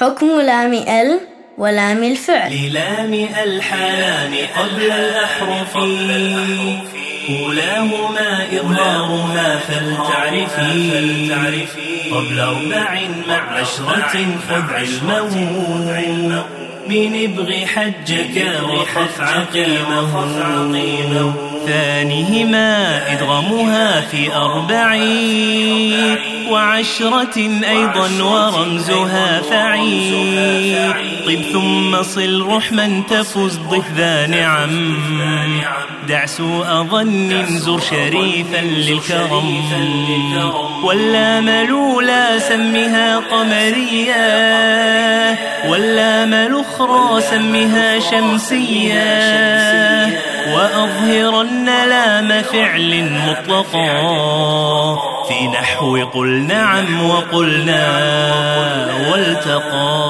حكم لام ال ولام الفعل. للام الحلام قبل الأحرف. أولاهما إظهارها فلتعرفي. قبل أربع مع عشرة خذ علمه من إبغ حجك وخف عقيمه ثانيهما إدغمها في أربع. وعشرة أيضا ورمزها فعي طب ثم صل رحما تفز ضف ذا نعم. دع سوء ظن زر شريفا للكرم. واللام الأولى سمها قمريا واللام الأخرى سمها شمسيا وأظهرن لام فعل مطلقا. في نحو قل نعم وقلنا والتقى.